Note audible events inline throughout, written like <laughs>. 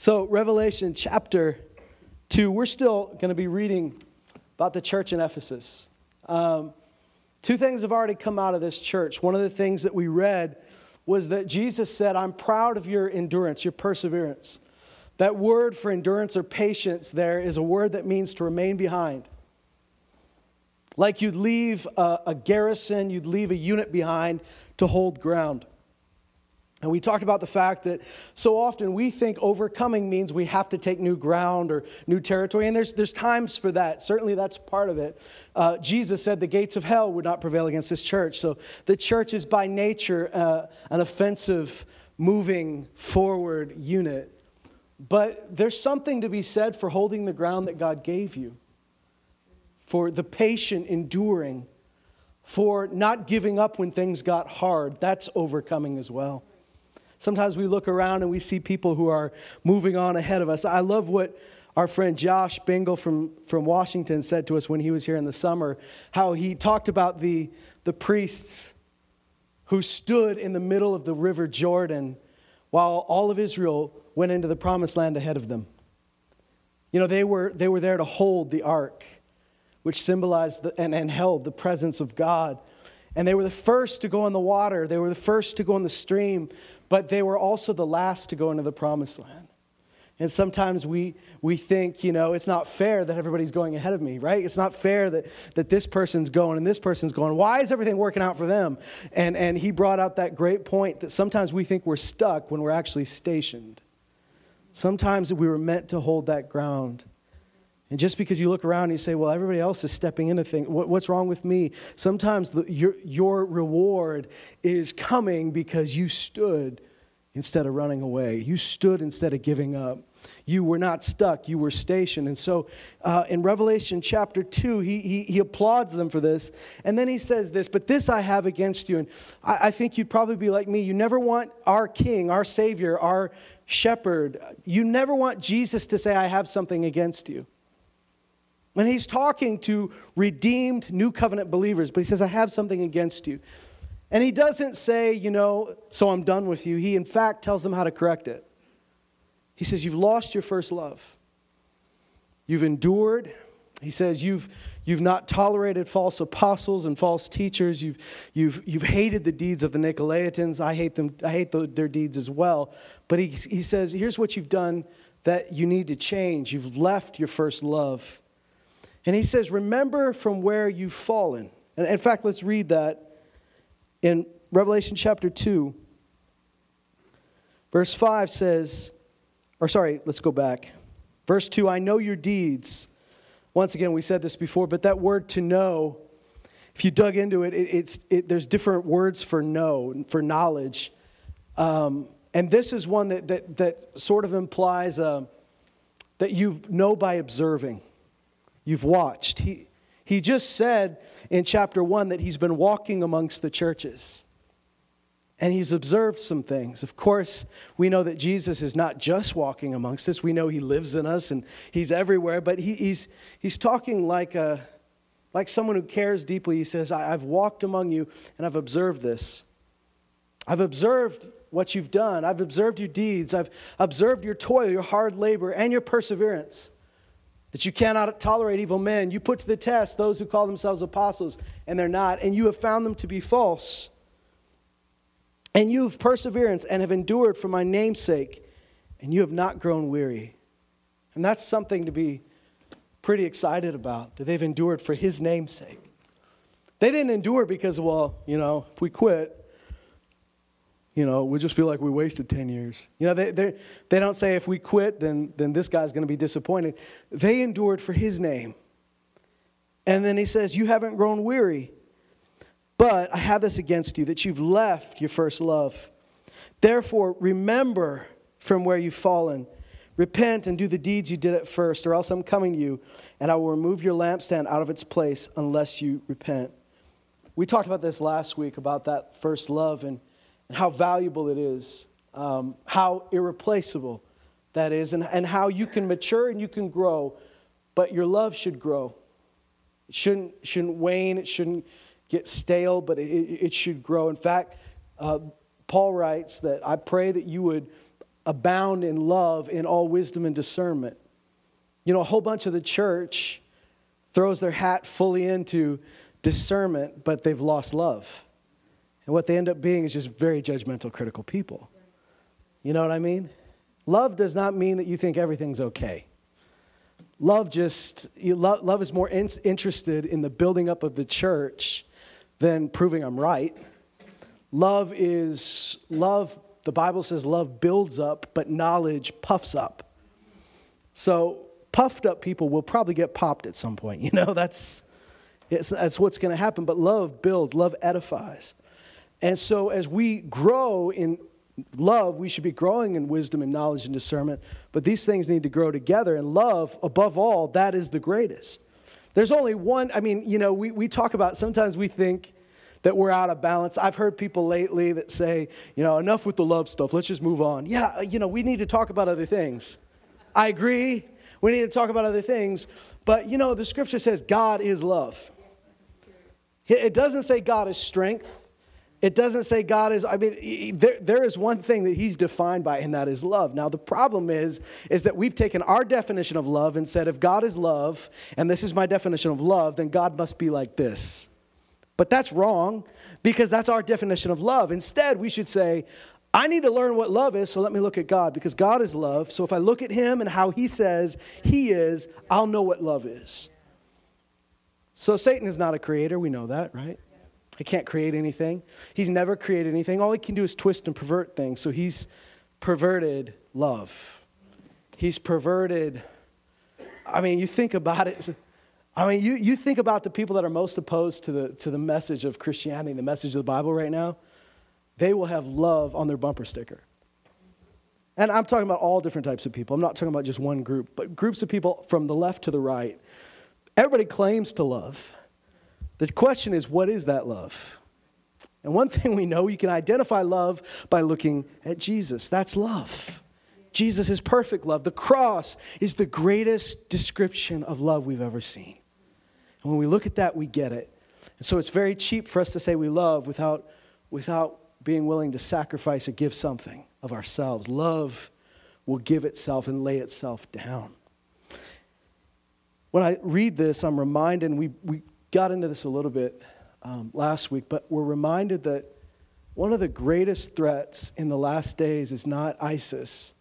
So, Revelation chapter 2, we're still going to be reading about the church in Ephesus. Um, two things have already come out of this church. One of the things that we read was that Jesus said, I'm proud of your endurance, your perseverance. That word for endurance or patience there is a word that means to remain behind. Like you'd leave a, a garrison, you'd leave a unit behind to hold ground. And we talked about the fact that so often we think overcoming means we have to take new ground or new territory. And there's, there's times for that. Certainly that's part of it. Uh, Jesus said the gates of hell would not prevail against his church. So the church is by nature uh, an offensive, moving forward unit. But there's something to be said for holding the ground that God gave you, for the patient enduring, for not giving up when things got hard. That's overcoming as well. Sometimes we look around and we see people who are moving on ahead of us. I love what our friend Josh Bingle from, from Washington said to us when he was here in the summer, how he talked about the, the priests who stood in the middle of the river Jordan while all of Israel went into the promised land ahead of them. You know, they were, they were there to hold the ark, which symbolized the, and, and held the presence of God. And they were the first to go in the water, they were the first to go in the stream, but they were also the last to go into the promised land. And sometimes we, we think, you know, it's not fair that everybody's going ahead of me, right? It's not fair that, that this person's going and this person's going. Why is everything working out for them? And, and he brought out that great point that sometimes we think we're stuck when we're actually stationed. Sometimes we were meant to hold that ground. And just because you look around and you say, well, everybody else is stepping into things, what, what's wrong with me? Sometimes the, your, your reward is coming because you stood instead of running away. You stood instead of giving up. You were not stuck, you were stationed. And so uh, in Revelation chapter 2, he, he, he, applauds them for this. And then he says this, but this I have against you. And I, I think you'd probably be like me. You never want our king, our savior, our shepherd, you never want Jesus to say, I have something against you. And he's talking to redeemed new covenant believers, but he says, I have something against you. And he doesn't say, you know, so I'm done with you. He, in fact, tells them how to correct it. He says, You've lost your first love. You've endured. He says, You've, you've not tolerated false apostles and false teachers. You've, you've, you've hated the deeds of the Nicolaitans. I hate, them, I hate the, their deeds as well. But he, he says, Here's what you've done that you need to change. You've left your first love. And he says, Remember from where you've fallen. And in fact, let's read that in Revelation chapter 2. Verse 5 says, or sorry, let's go back. Verse 2 I know your deeds. Once again, we said this before, but that word to know, if you dug into it, it it's, it, there's different words for know, for knowledge. Um, and this is one that, that, that sort of implies uh, that you know by observing. You've watched. He, he just said in chapter 1 that he's been walking amongst the churches and he's observed some things. Of course, we know that Jesus is not just walking amongst us, we know he lives in us and he's everywhere, but he, he's, he's talking like, a, like someone who cares deeply. He says, I've walked among you and I've observed this. I've observed what you've done. I've observed your deeds. I've observed your toil, your hard labor, and your perseverance that you cannot tolerate evil men. You put to the test those who call themselves apostles, and they're not, and you have found them to be false. And you have perseverance and have endured for my name's sake, and you have not grown weary. And that's something to be pretty excited about, that they've endured for his name's sake. They didn't endure because, well, you know, if we quit, you know, we just feel like we wasted 10 years. You know, they, they don't say if we quit, then, then this guy's going to be disappointed. They endured for his name. And then he says, You haven't grown weary. But I have this against you that you've left your first love. Therefore, remember from where you've fallen. Repent and do the deeds you did at first, or else I'm coming to you, and I will remove your lampstand out of its place unless you repent. We talked about this last week about that first love and and how valuable it is, um, how irreplaceable that is, and, and how you can mature and you can grow, but your love should grow. It shouldn't, shouldn't wane, it shouldn't get stale, but it, it should grow. In fact, uh, Paul writes that I pray that you would abound in love, in all wisdom and discernment. You know, a whole bunch of the church throws their hat fully into discernment, but they've lost love. And what they end up being is just very judgmental, critical people. You know what I mean? Love does not mean that you think everything's okay. Love just, love, love is more in, interested in the building up of the church than proving I'm right. Love is, love, the Bible says love builds up, but knowledge puffs up. So puffed up people will probably get popped at some point. <laughs> You know, that's, that's what's going to happen. But love builds, love edifies. And so as we grow in love, we should be growing in wisdom and knowledge and discernment. But these things need to grow together. And love, above all, that is the greatest. There's only one, I mean, you know, we, we talk about, sometimes we think, that we're out of balance. I've heard people lately that say, you know, enough with the love stuff. Let's just move on. Yeah, you know, we need to talk about other things. I agree. We need to talk about other things. But, you know, the scripture says God is love. It doesn't say God is strength. It doesn't say God is, I mean, there, there is one thing that he's defined by, and that is love. Now, the problem is, is that we've taken our definition of love and said, if God is love, and this is my definition of love, then God must be like this. But that's wrong because that's our definition of love. Instead, we should say, I need to learn what love is, so let me look at God because God is love. So if I look at Him and how He says He is, I'll know what love is. So Satan is not a creator, we know that, right? He can't create anything. He's never created anything. All he can do is twist and pervert things. So he's perverted love. He's perverted, I mean, you think about it. I mean, you, you think about the people that are most opposed to the, to the message of Christianity, the message of the Bible right now they will have love on their bumper sticker. And I'm talking about all different types of people. I'm not talking about just one group, but groups of people from the left to the right. Everybody claims to love. The question is, what is that love? And one thing we know, you can identify love by looking at Jesus. That's love. Jesus is perfect love. The cross is the greatest description of love we've ever seen. And when we look at that, we get it. And so it's very cheap for us to say we love without, without being willing to sacrifice or give something of ourselves. Love will give itself and lay itself down. When I read this, I'm reminded, we, we got into this a little bit um, last week, but we're reminded that one of the greatest threats in the last days is not ISIS.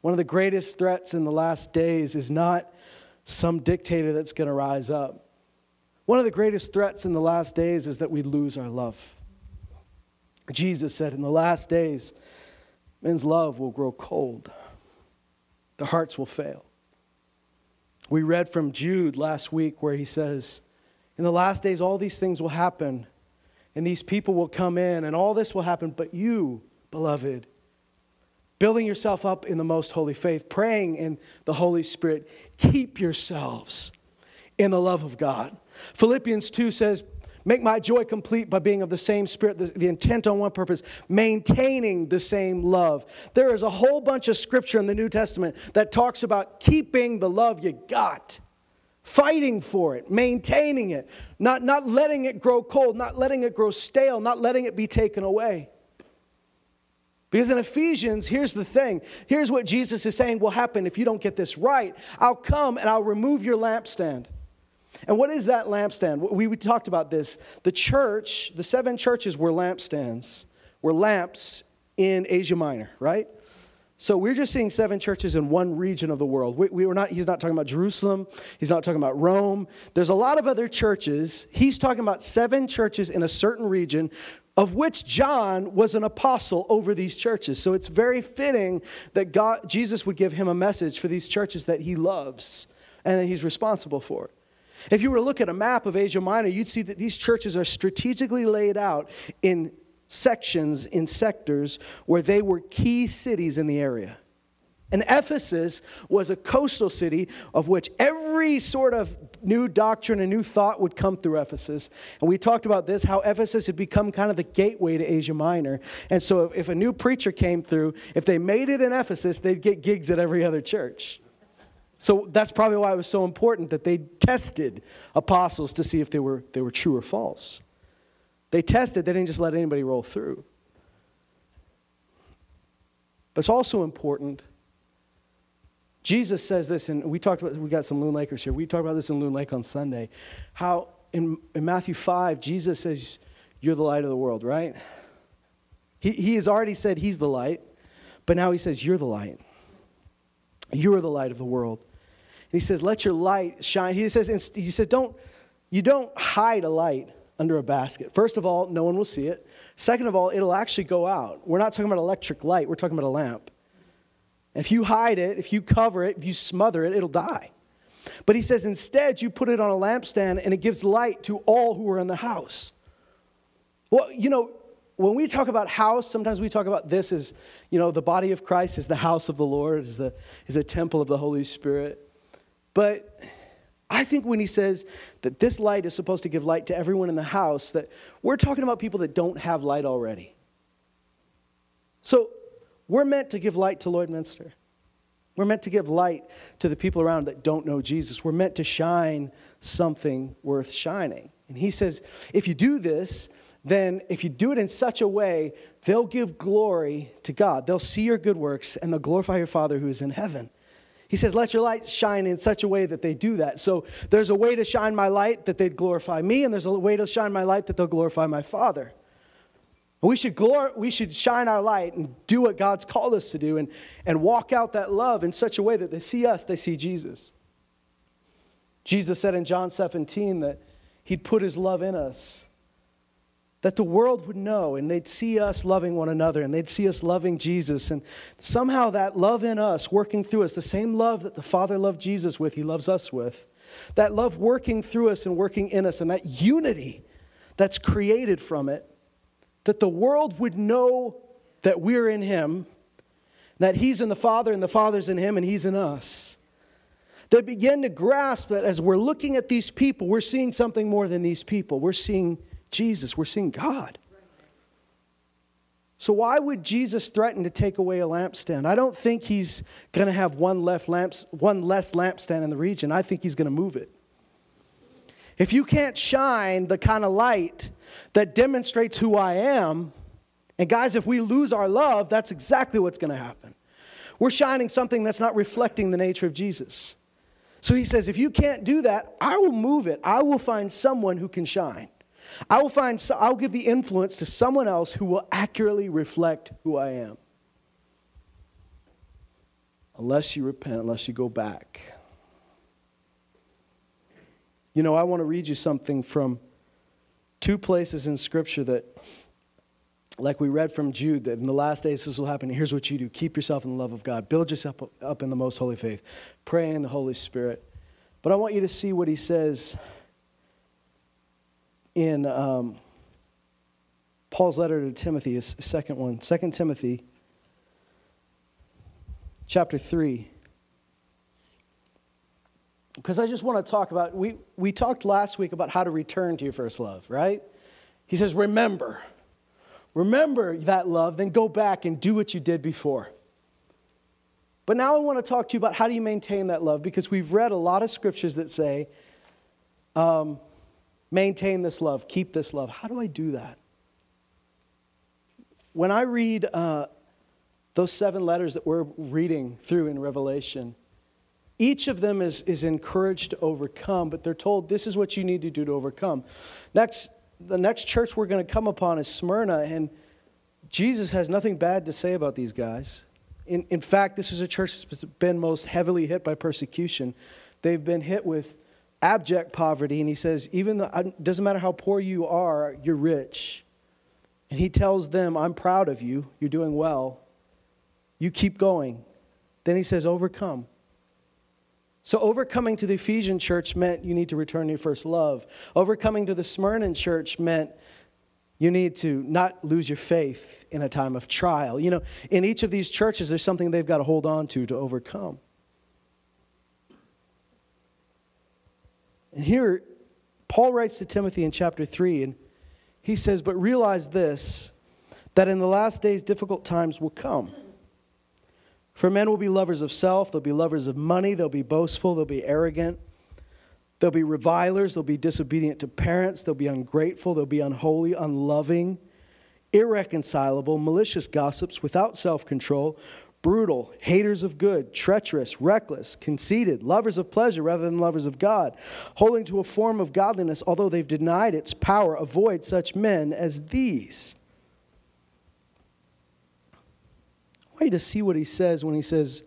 One of the greatest threats in the last days is not some dictator that's going to rise up. One of the greatest threats in the last days is that we lose our love. Jesus said, In the last days, men's love will grow cold, their hearts will fail. We read from Jude last week where he says, In the last days, all these things will happen, and these people will come in, and all this will happen, but you, beloved, building yourself up in the most holy faith, praying in the Holy Spirit, keep yourselves in the love of God. Philippians 2 says, Make my joy complete by being of the same spirit, the, the, intent on one purpose, maintaining the same love. There is a whole bunch of scripture in the New Testament that talks about keeping the love you got, fighting for it, maintaining it, not, not letting it grow cold, not letting it grow stale, not letting it be taken away. Because in Ephesians, here's the thing. Here's what Jesus is saying will happen if you don't get this right. I'll come and I'll remove your lampstand. And what is that lampstand? We, we talked about this. The church, the seven churches were lampstands, were lamps in Asia Minor, right? So we're just seeing seven churches in one region of the world. We, we, were not, he's not talking about Jerusalem. He's not talking about Rome. There's a lot of other churches. He's talking about seven churches in a certain region, of which John was an apostle over these churches. So it's very fitting that God, Jesus would give him a message for these churches that he loves and that he's responsible for. If you were to look at a map of Asia Minor, you'd see that these churches are strategically laid out in sections, in sectors, where they were key cities in the area. And Ephesus was a coastal city of which every sort of new doctrine and new thought would come through Ephesus. And we talked about this how Ephesus had become kind of the gateway to Asia Minor. And so if, if a new preacher came through, if they made it in Ephesus, they'd get gigs at every other church. So that's probably why it was so important that they tested apostles to see if they were, they were true or false. They tested, they didn't just let anybody roll through. But it's also important. Jesus says this, and we talked about, we got some Loon Lakers here. We talked about this in Loon Lake on Sunday. How in, in Matthew 5, Jesus says, You're the light of the world, right? He, he has already said he's the light, but now he says, You're the light. You are the light of the world. And he says, Let your light shine. He says, he says, Don't, you don't hide a light under a basket. First of all, no one will see it. Second of all, it'll actually go out. We're not talking about electric light, we're talking about a lamp. If you hide it, if you cover it, if you smother it, it'll die. But he says, instead, you put it on a lampstand and it gives light to all who are in the house. Well, you know, when we talk about house, sometimes we talk about this as, you know, the body of Christ is the house of the Lord, is, the, is a temple of the Holy Spirit. But I think when he says that this light is supposed to give light to everyone in the house, that we're talking about people that don't have light already. So we're meant to give light to Lloydminster. We're meant to give light to the people around that don't know Jesus. We're meant to shine something worth shining. And he says, if you do this, then if you do it in such a way, they'll give glory to God. They'll see your good works and they'll glorify your Father who is in heaven. He says, Let your light shine in such a way that they do that. So there's a way to shine my light that they'd glorify me, and there's a way to shine my light that they'll glorify my Father. We should, glor- we should shine our light and do what God's called us to do and, and walk out that love in such a way that they see us, they see Jesus. Jesus said in John 17 that He'd put His love in us, that the world would know and they'd see us loving one another and they'd see us loving Jesus. And somehow that love in us, working through us, the same love that the Father loved Jesus with, He loves us with, that love working through us and working in us, and that unity that's created from it that the world would know that we're in Him, that He's in the Father and the Father's in Him and He's in us. They begin to grasp that as we're looking at these people, we're seeing something more than these people. We're seeing Jesus, we're seeing God. So, why would Jesus threaten to take away a lampstand? I don't think he's going to have one, left lamps, one less lampstand in the region. I think he's going to move it. If you can't shine the kind of light that demonstrates who I am, and guys, if we lose our love, that's exactly what's going to happen. We're shining something that's not reflecting the nature of Jesus. So he says, if you can't do that, I will move it. I will find someone who can shine. I will find, I'll give the influence to someone else who will accurately reflect who I am. Unless you repent, unless you go back. You know, I want to read you something from two places in Scripture that, like we read from Jude, that in the last days this will happen. Here's what you do keep yourself in the love of God, build yourself up in the most holy faith, pray in the Holy Spirit. But I want you to see what he says in um, Paul's letter to Timothy, his second one, 2 Timothy chapter 3 because I just want to talk about, we, we talked last week about how to return to your first love, right? He says, remember. Remember that love, then go back and do what you did before. But now I want to talk to you about how do you maintain that love because we've read a lot of scriptures that say, um, maintain this love, keep this love. How do I do that? When I read uh, those seven letters that we're reading through in Revelation, each of them is, is encouraged to overcome, but they're told this is what you need to do to overcome. Next, the next church we're going to come upon is Smyrna, and Jesus has nothing bad to say about these guys. In, in fact, this is a church that's been most heavily hit by persecution. They've been hit with abject poverty, and he says, even though it doesn't matter how poor you are, you're rich. And he tells them, I'm proud of you. You're doing well. You keep going. Then he says, overcome. So, overcoming to the Ephesian church meant you need to return to your first love. Overcoming to the Smyrna church meant you need to not lose your faith in a time of trial. You know, in each of these churches, there's something they've got to hold on to to overcome. And here, Paul writes to Timothy in chapter 3, and he says, But realize this, that in the last days difficult times will come. For men will be lovers of self, they'll be lovers of money, they'll be boastful, they'll be arrogant, they'll be revilers, they'll be disobedient to parents, they'll be ungrateful, they'll be unholy, unloving, irreconcilable, malicious gossips, without self control, brutal, haters of good, treacherous, reckless, conceited, lovers of pleasure rather than lovers of God, holding to a form of godliness, although they've denied its power. Avoid such men as these. I want you to see what he says when he says,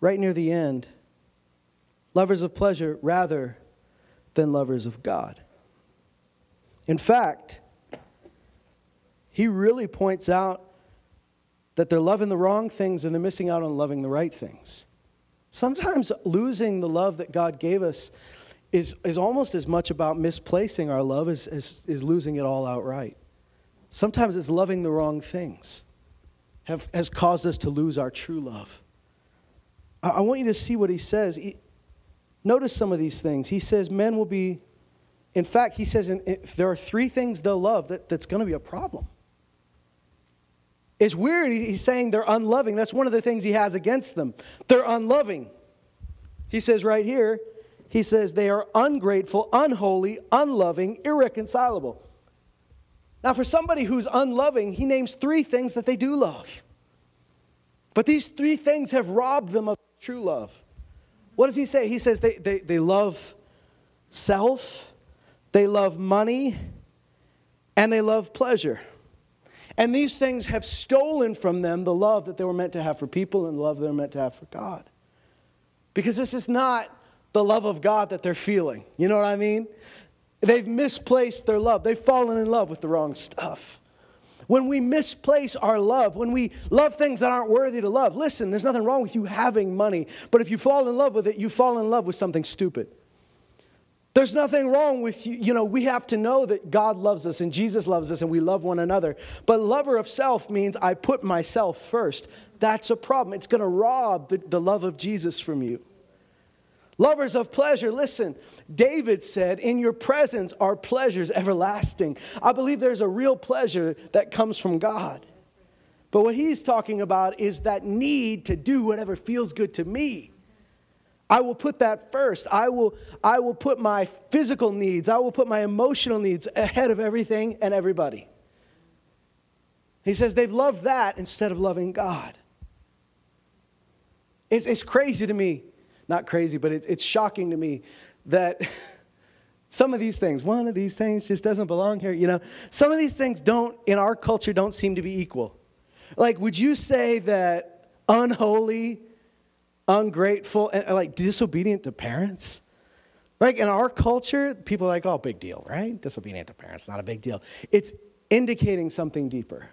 right near the end, lovers of pleasure rather than lovers of God. In fact, he really points out that they're loving the wrong things and they're missing out on loving the right things. Sometimes losing the love that God gave us is, is almost as much about misplacing our love as, as, as losing it all outright. Sometimes it's loving the wrong things have, has caused us to lose our true love. I, I want you to see what he says. He, notice some of these things. He says men will be, in fact, he says in, there are three things they'll love, that, that's going to be a problem. It's weird. He's saying they're unloving. That's one of the things he has against them. They're unloving. He says right here, he says they are ungrateful, unholy, unloving, irreconcilable. Now, for somebody who's unloving, he names three things that they do love. But these three things have robbed them of true love. What does he say? He says they, they, they love self, they love money, and they love pleasure. And these things have stolen from them the love that they were meant to have for people and the love they were meant to have for God. Because this is not the love of God that they're feeling. You know what I mean? They've misplaced their love. They've fallen in love with the wrong stuff. When we misplace our love, when we love things that aren't worthy to love, listen, there's nothing wrong with you having money, but if you fall in love with it, you fall in love with something stupid. There's nothing wrong with you. You know, we have to know that God loves us and Jesus loves us and we love one another. But lover of self means I put myself first. That's a problem. It's going to rob the, the love of Jesus from you. Lovers of pleasure, listen, David said, In your presence are pleasures everlasting. I believe there's a real pleasure that comes from God. But what he's talking about is that need to do whatever feels good to me. I will put that first. I will, I will put my physical needs, I will put my emotional needs ahead of everything and everybody. He says they've loved that instead of loving God. It's, it's crazy to me, not crazy, but it's, it's shocking to me that <laughs> some of these things, one of these things just doesn't belong here. You know, some of these things don't, in our culture, don't seem to be equal. Like, would you say that unholy, ungrateful, and like disobedient to parents. Right? In our culture, people are like, oh, big deal, right? Disobedient to parents, not a big deal. It's indicating something deeper.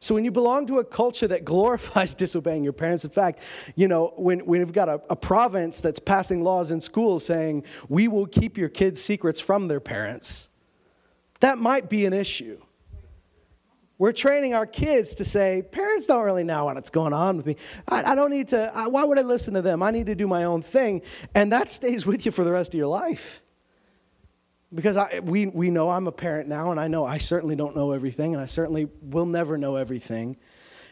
So when you belong to a culture that <laughs> glorifies disobeying your parents, in fact, you know, when, when we've got a, a province that's passing laws in schools saying we will keep your kids' secrets from their parents, that might be an issue. We're training our kids to say, parents don't really know what's going on with me. I, I don't need to, I, why would I listen to them? I need to do my own thing. And that stays <laughs> with you for the rest of your life. Because I, we, we know I'm a parent now, and I know I certainly don't know everything, and I certainly will never know everything.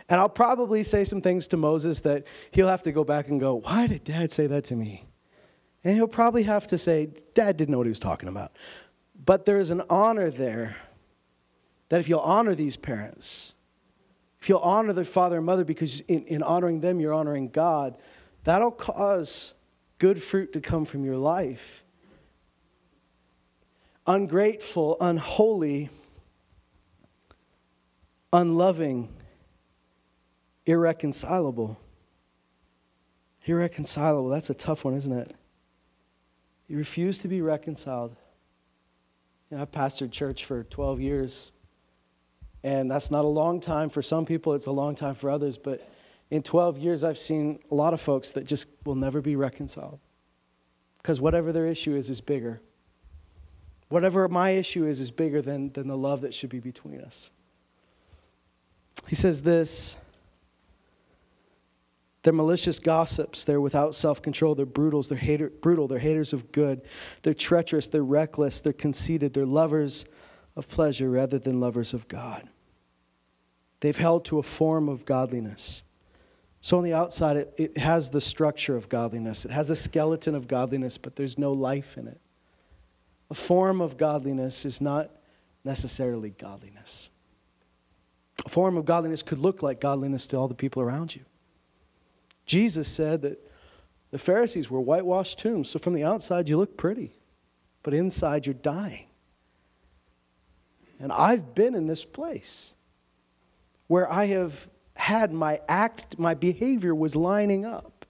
And I'll probably say some things to Moses that he'll have to go back and go, Why did dad say that to me? And he'll probably have to say, Dad didn't know what he was talking about. But there is an honor there that if you'll honor these parents, if you'll honor their father and mother, because in, in honoring them, you're honoring God, that'll cause good fruit to come from your life. Ungrateful, unholy, unloving, irreconcilable. Irreconcilable, that's a tough one, isn't it? You refuse to be reconciled. You know, I've pastored church for 12 years. And that's not a long time for some people, it's a long time for others. But in 12 years, I've seen a lot of folks that just will never be reconciled. Because whatever their issue is, is bigger. Whatever my issue is, is bigger than, than the love that should be between us. He says this they're malicious gossips. They're without self control. They're brutals. They're hater, brutal. They're haters of good. They're treacherous. They're reckless. They're conceited. They're lovers of pleasure rather than lovers of God. They've held to a form of godliness. So on the outside, it, it has the structure of godliness, it has a skeleton of godliness, but there's no life in it. A form of godliness is not necessarily godliness. A form of godliness could look like godliness to all the people around you. Jesus said that the Pharisees were whitewashed tombs, so from the outside you look pretty, but inside you're dying. And I've been in this place where I have had my act, my behavior was lining up,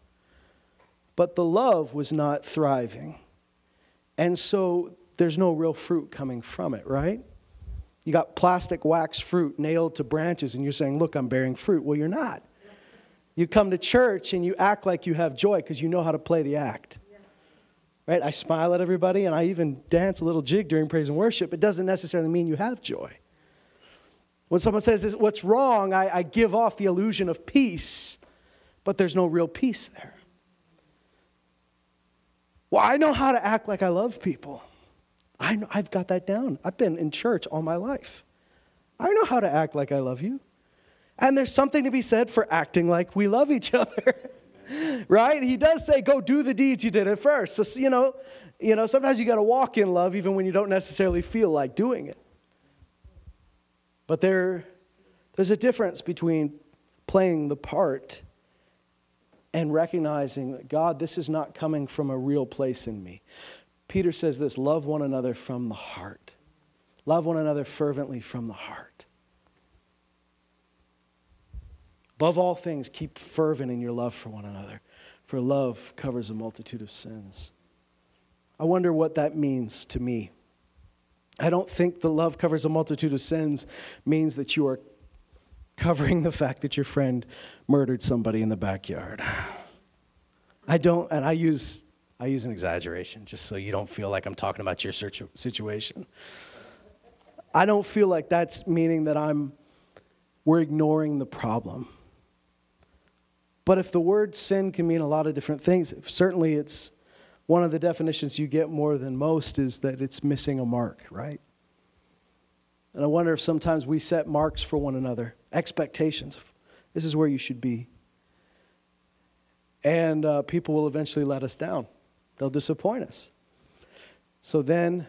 but the love was not thriving. And so there's no real fruit coming from it, right? You got plastic wax fruit nailed to branches, and you're saying, Look, I'm bearing fruit. Well, you're not. You come to church and you act like you have joy because you know how to play the act. Right? I smile at everybody and I even dance a little jig during praise and worship. It doesn't necessarily mean you have joy. When someone says, What's wrong? I, I give off the illusion of peace, but there's no real peace there. Well, I know how to act like I love people. I know, I've got that down. I've been in church all my life. I know how to act like I love you. And there's something to be said for acting like we love each <laughs> other. right? He does say, go do the deeds you did at first. So, you know, you know sometimes you got to walk in love even when you don't necessarily feel like doing it. But there, there's a difference between playing the part and recognizing that, God, this is not coming from a real place in me. Peter says this love one another from the heart. Love one another fervently from the heart. Above all things, keep fervent in your love for one another, for love covers a multitude of sins. I wonder what that means to me. I don't think the love covers a multitude of sins means that you are covering the fact that your friend murdered somebody in the backyard. I don't, and I use, I use an exaggeration just so you don't feel like I'm talking about your situation. I don't feel like that's meaning that I'm, we're ignoring the problem. But if the word sin can mean a lot of different things, certainly it's one of the definitions you get more than most is that it's missing a mark, right? And I wonder if sometimes we set marks for one another, expectations. This is where you should be. And uh, people will eventually let us down, they'll disappoint us. So then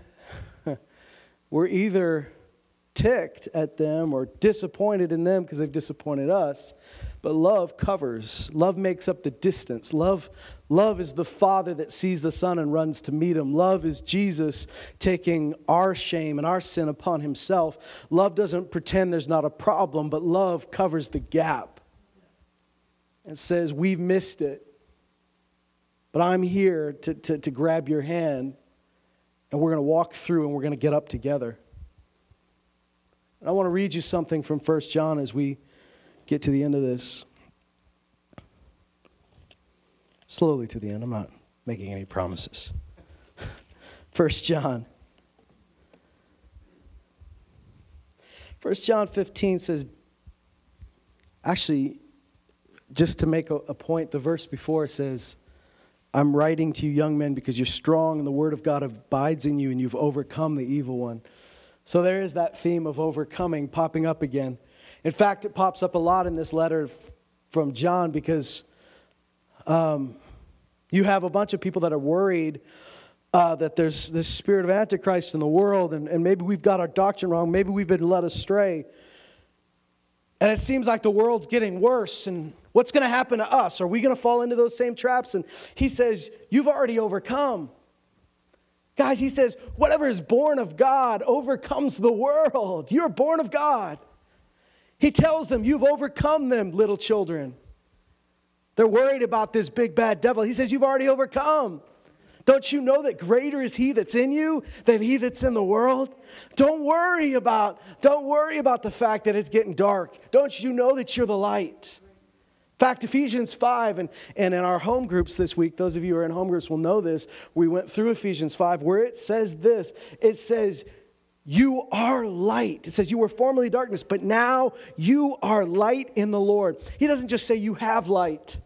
<laughs> we're either ticked at them or disappointed in them because they've disappointed us. But love covers. Love makes up the distance. Love, love is the father that sees the son and runs to meet him. Love is Jesus taking our shame and our sin upon himself. Love doesn't pretend there's not a problem, but love covers the gap and says, We've missed it. But I'm here to, to, to grab your hand, and we're going to walk through and we're going to get up together. And I want to read you something from 1 John as we get to the end of this. Slowly to the end. I'm not making any promises. <laughs> 1 John. 1 John 15 says, actually, just to make a, a point, the verse before says, I'm writing to you, young men, because you're strong and the word of God abides in you and you've overcome the evil one. So there is that theme of overcoming popping up again. In fact, it pops up a lot in this letter from John because um, you have a bunch of people that are worried uh, that there's this spirit of Antichrist in the world, and, and maybe we've got our doctrine wrong, maybe we've been led astray. And it seems like the world's getting worse, and what's going to happen to us? Are we going to fall into those same traps? And he says, You've already overcome. Guys, he says, whatever is born of God overcomes the world. You're born of God. He tells them, You've overcome them, little children. They're worried about this big bad devil. He says, You've already overcome. Don't you know that greater is he that's in you than he that's in the world? Don't worry about don't worry about the fact that it's getting dark. Don't you know that you're the light? In fact, Ephesians 5, and, and in our home groups this week, those of you who are in home groups will know this. We went through Ephesians 5 where it says this it says, You are light. It says, You were formerly darkness, but now you are light in the Lord. He doesn't just say you have light,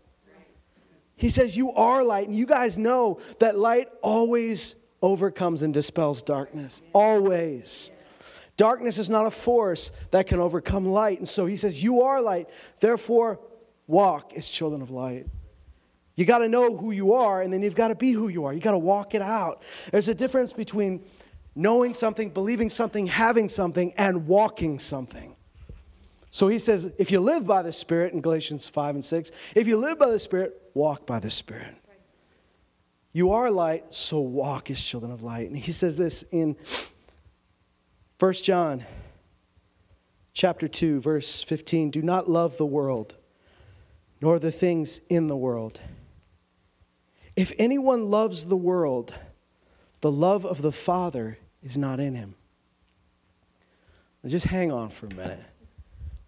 He says you are light. And you guys know that light always overcomes and dispels darkness. Always. Darkness is not a force that can overcome light. And so he says, You are light. Therefore, walk as children of light. You got to know who you are, and then you've got to be who you are. You got to walk it out. There's a difference between knowing something, believing something, having something, and walking something. So he says, if you live by the Spirit in Galatians 5 and 6, if you live by the Spirit, walk by the Spirit. You are light, so walk as children of light. And he says this in 1 John chapter 2 verse 15, do not love the world nor the things in the world. If anyone loves the world, the love of the Father is not in him. Just hang on for a minute.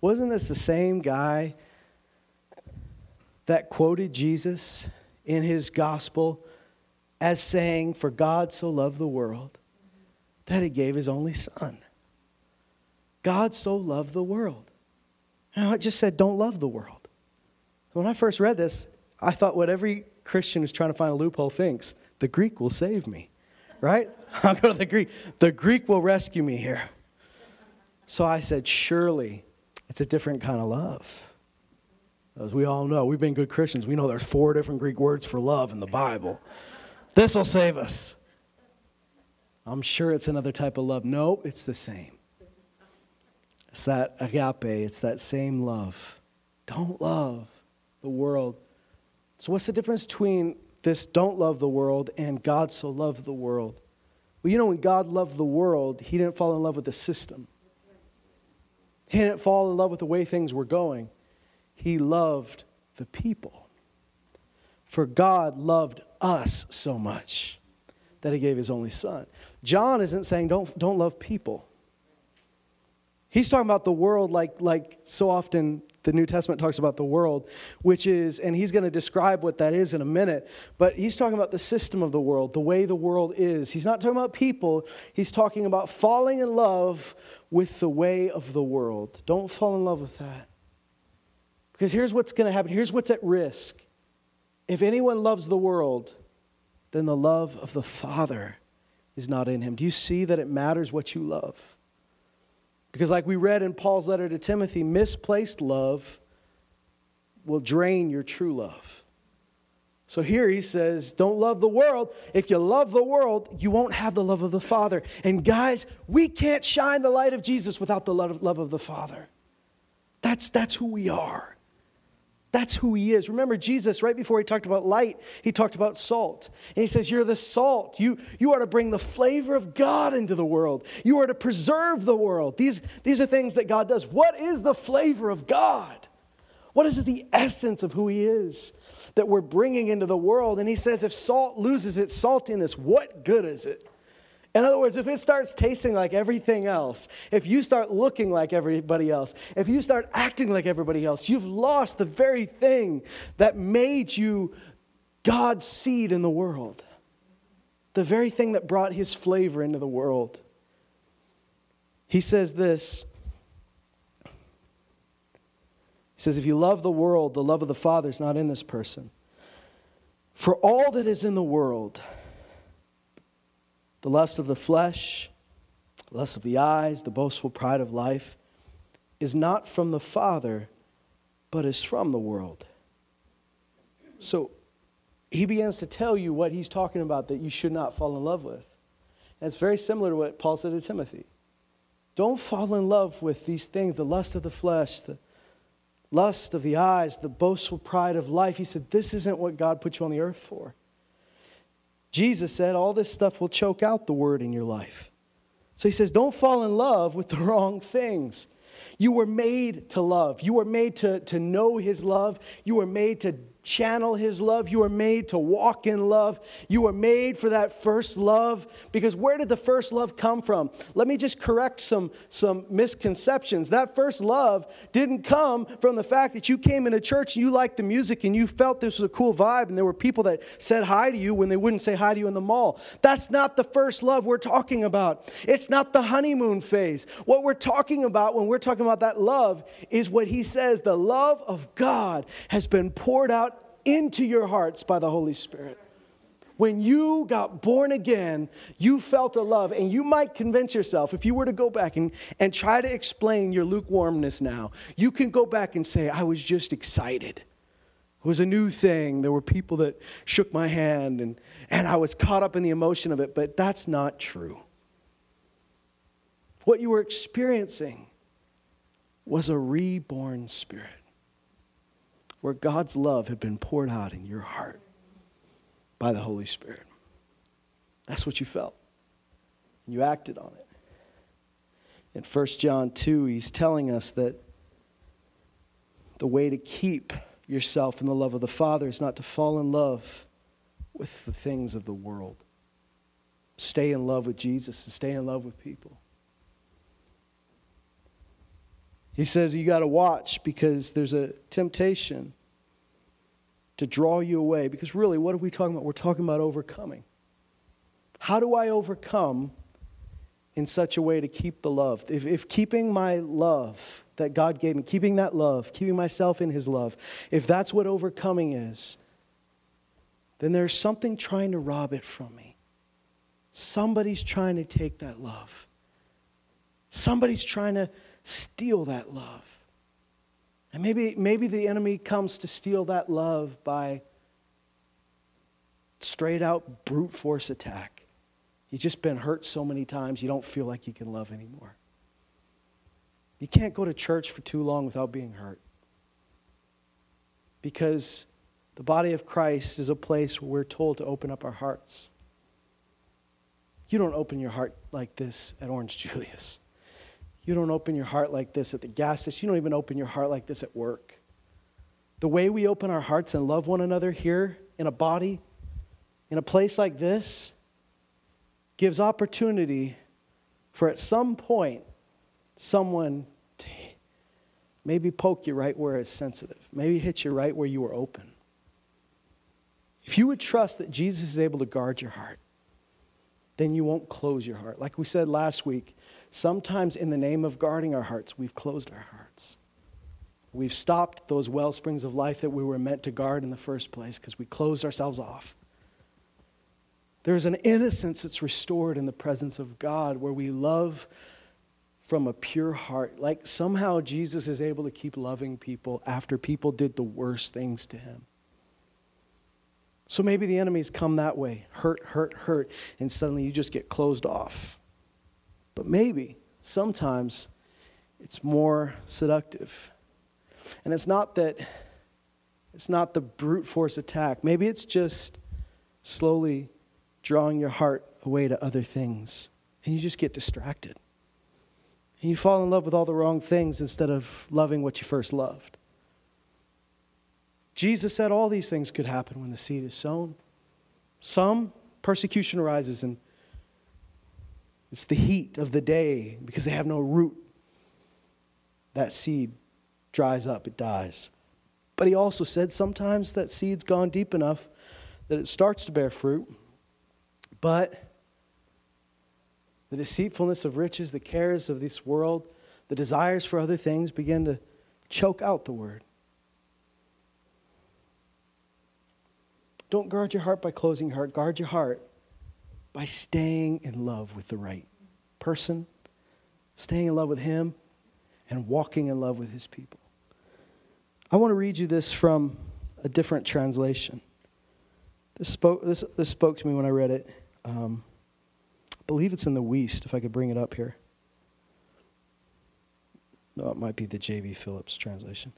Wasn't this the same guy that quoted Jesus in his gospel as saying, For God so loved the world that he gave his only son? God so loved the world. Now, it just said, Don't love the world. When I first read this, I thought what every Christian who's trying to find a loophole thinks the Greek will save me, right? I'll go to the Greek. The Greek will rescue me here. So I said, Surely it's a different kind of love. As we all know, we've been good Christians. We know there's four different Greek words for love in the Bible. This will save us. I'm sure it's another type of love. No, it's the same. It's that agape, it's that same love. Don't love the world. So, what's the difference between this don't love the world and God so loved the world? Well, you know, when God loved the world, He didn't fall in love with the system. He didn't fall in love with the way things were going. He loved the people. For God loved us so much that he gave his only son. John isn't saying don't, don't love people. He's talking about the world like, like so often the New Testament talks about the world, which is, and he's going to describe what that is in a minute, but he's talking about the system of the world, the way the world is. He's not talking about people, he's talking about falling in love with the way of the world. Don't fall in love with that. Because here's what's going to happen here's what's at risk. If anyone loves the world, then the love of the Father is not in him. Do you see that it matters what you love? Because, like we read in Paul's letter to Timothy, misplaced love will drain your true love. So here he says, Don't love the world. If you love the world, you won't have the love of the Father. And guys, we can't shine the light of Jesus without the love of the Father. That's, that's who we are. That's who he is. Remember, Jesus, right before he talked about light, he talked about salt. And he says, You're the salt. You, you are to bring the flavor of God into the world. You are to preserve the world. These, these are things that God does. What is the flavor of God? What is the essence of who he is? that we're bringing into the world. And he says, if salt loses its saltiness, what good is it? In other words, if it starts tasting like everything else, if you start looking like everybody else, if you start acting like everybody else, you've lost the very thing that made you God's seed in the world, the very thing that brought his flavor into the world. He says this He says, If you love the world, the love of the Father is not in this person. For all that is in the world, the lust of the flesh, the lust of the eyes, the boastful pride of life, is not from the Father, but is from the world. So he begins to tell you what he's talking about that you should not fall in love with. And it's very similar to what Paul said to Timothy. Don't fall in love with these things the lust of the flesh, the lust of the eyes, the boastful pride of life. He said, This isn't what God put you on the earth for. Jesus said, All this stuff will choke out the word in your life. So he says, Don't fall in love with the <laughs> wrong things. You were made to love. You were made to, to know his love. You were made to channel his love. You are made to walk in love. You are made for that first love. Because where did the first love come from? Let me just correct some, some misconceptions. That first love didn't come from the fact that you came into church and you liked the music and you felt this was a cool vibe and there were people that said hi to you when they wouldn't say hi to you in the mall. That's not the first love we're talking about. It's not the honeymoon phase. What we're talking about when we're talking about that love is what he says the love of God has been poured out into your hearts by the Holy Spirit. When you got born again, you felt a love, and you might convince yourself, if you were to go back and, and try to explain your lukewarmness now, you can go back and say, I was just excited. It was a new thing. There were people that shook my hand, and, and I was caught up in the emotion of it, but that's not true. What you were experiencing was a reborn spirit where God's love had been poured out in your heart by the Holy Spirit. That's what you felt. You acted on it. In 1 John 2, he's telling us that the way to keep yourself in the love of the Father is not to fall in love with the things of the world. Stay in love with Jesus and stay in love with people. He says you got to watch because there's a temptation to draw you away. Because really, what are we talking about? We're talking about overcoming. How do I overcome in such a way to keep the love? If, if keeping my love that God gave me, keeping that love, keeping myself in His love, if that's what overcoming is, then there's something trying to rob it from me. Somebody's trying to take that love. Somebody's trying to steal that love. And maybe, maybe the enemy comes to steal that love by straight out brute force attack. You've just been hurt so many times, you don't feel like you can love anymore. You can't go to church for too long without being hurt. Because the body of Christ is a place where we're told to open up our hearts. You don't open your heart like this at Orange <laughs> Julius. You don't open your heart like this at the gas station. You don't even open your heart like this at work. The way we open our hearts and love one another here in a body, in a place like this, gives opportunity for at some point someone to maybe poke you right where it's sensitive, maybe hit you right where you were open. If you would trust that Jesus is able to guard your heart, then you won't close your heart. Like we said last week, sometimes in the name of guarding our hearts, we've closed our hearts. We've stopped those well springs of life that we were meant to guard in the first place because we closed ourselves off. There's an innocence that's restored in the presence of God where we love from a pure heart. Like somehow Jesus is able to keep loving people after people did the worst things to him. So maybe the enemies come that way hurt, hurt, hurt, and suddenly you just get closed off. But maybe sometimes it's more seductive. And it's not that it's not the brute force attack. Maybe it's just slowly drawing your heart away to other things. And you just get distracted. And you fall in love with all the wrong things instead of loving what you first loved. Jesus said all these things could happen when the seed is sown. Some persecution arises and it's the heat of the day because they have no root. That seed dries up, it dies. But he also said sometimes that seed's gone deep enough that it starts to bear fruit, but the deceitfulness of riches, the cares of this world, the desires for other things begin to choke out the word. Don't guard your heart by closing your heart. Guard your heart by staying in love with the right person, staying in love with Him, and walking in love with His people. I want to read you this from a different translation. This spoke, this, this spoke to me when I read it. Um, I believe it's in the Wuest, if I could bring it up here. No, it might be the J.B. Phillips translation.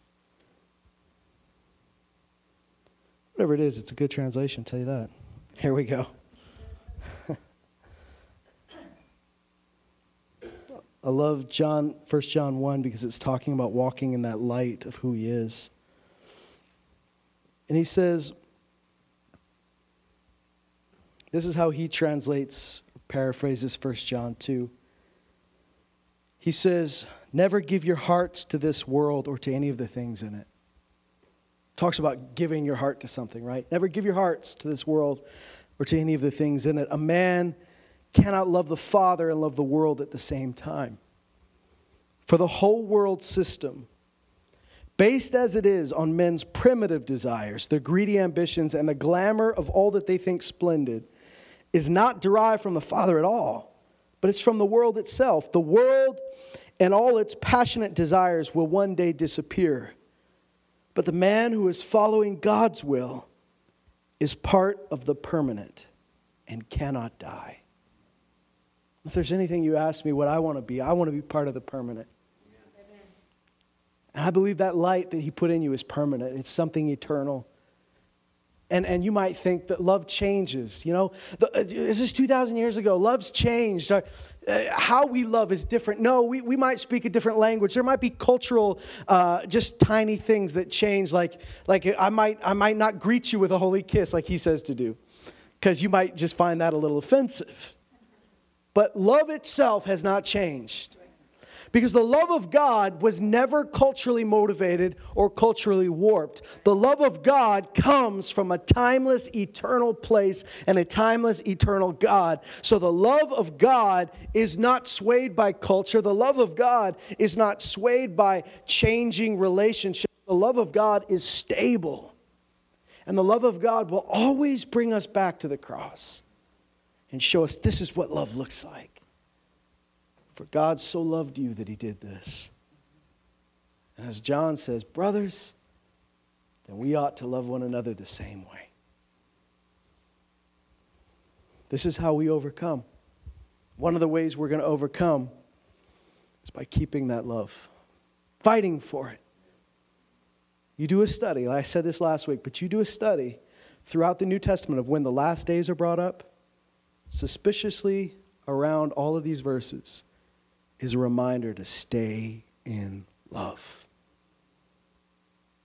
Whatever it is, it's a good translation, I'll tell you that. Here we go. <laughs> I love John 1 John 1 because it's talking about walking in that light of who he is. And he says, this is how he translates, paraphrases 1 John 2. He says, Never give your hearts to this world or to any of the things in it talks about giving your heart to something, right? Never give your hearts to this world or to any of the things in it. A man cannot love the Father and love the world at the same time. For the whole world system, based as it is on men's primitive desires, their greedy ambitions, and the glamour of all that they think splendid, is not derived from the Father at all, but it's from the world itself. The world and all its passionate desires will one day disappear. But the man who is following God's will is part of the permanent and cannot die. If there's anything you ask me what I want to be, I want to be part of the permanent. And I believe that light that He put in you is permanent, it's something eternal. And, and you might think that love changes. You know, the, uh, this is 2,000 years ago. Love's changed. Uh, uh, how we love is different. No, we, we might speak a different language. There might be cultural, uh, just tiny things that change. Like, like I, might, I might not greet you with a holy kiss like he says to do, because you might just find that a little offensive. But love itself has not changed. Because the love of God was never culturally motivated or culturally warped. The love of God comes from a timeless, eternal place and a timeless, eternal God. So the love of God is not swayed by culture. The love of God is not swayed by changing relationships. The love of God is stable. And the love of God will always bring us back to the cross and show us this is what love looks like. For God so loved you that he did this. And as John says, brothers, then we ought to love one another the same way. This is how we overcome. One of the ways we're going to overcome is by keeping that love, fighting for it. You do a study, I said this last week, but you do a study throughout the New Testament of when the last days are brought up, suspiciously around all of these verses is a reminder to stay in love.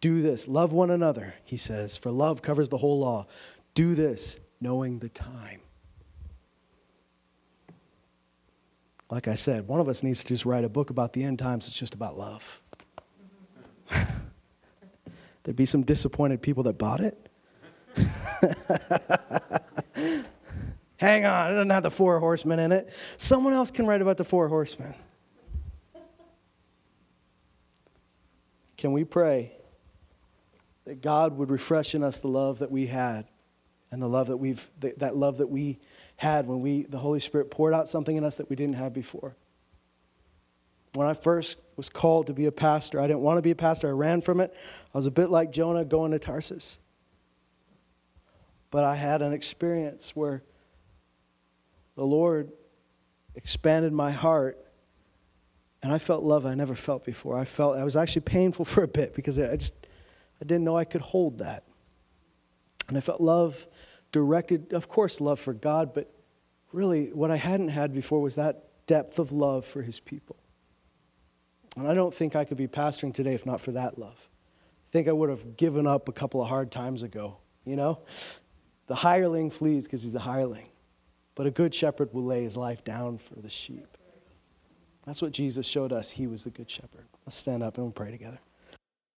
Do this. Love one another, he says, for love covers the whole law. Do this, knowing the time. Like I said, one of us needs to just write a book about the end times It's just about love. <laughs> There'd be some disappointed people that bought it. <laughs> Hang on, it doesn't have the four horsemen in it. Someone else can write about the four horsemen. Can we pray that God would refresh in us the love that we had and the love that we've that love that we had when we the Holy Spirit poured out something in us that we didn't have before. When I first was called to be a pastor, I didn't want to be a pastor. I ran from it. I was a bit like Jonah going to Tarsus. But I had an experience where the Lord expanded my heart and I felt love I never felt before. I felt I was actually painful <laughs> for a bit because I just I didn't know I could hold that. And I felt love directed, of course, love for God, but really what I hadn't had before was that depth of love for his people. And I don't think I could be pastoring today if not for that love. I think I would have given up a couple of hard times ago, you know? The hireling flees because he's a hireling. But a good shepherd will lay his life down for the sheep. That's what Jesus showed us. He was the good shepherd. Let's stand up and we'll pray together.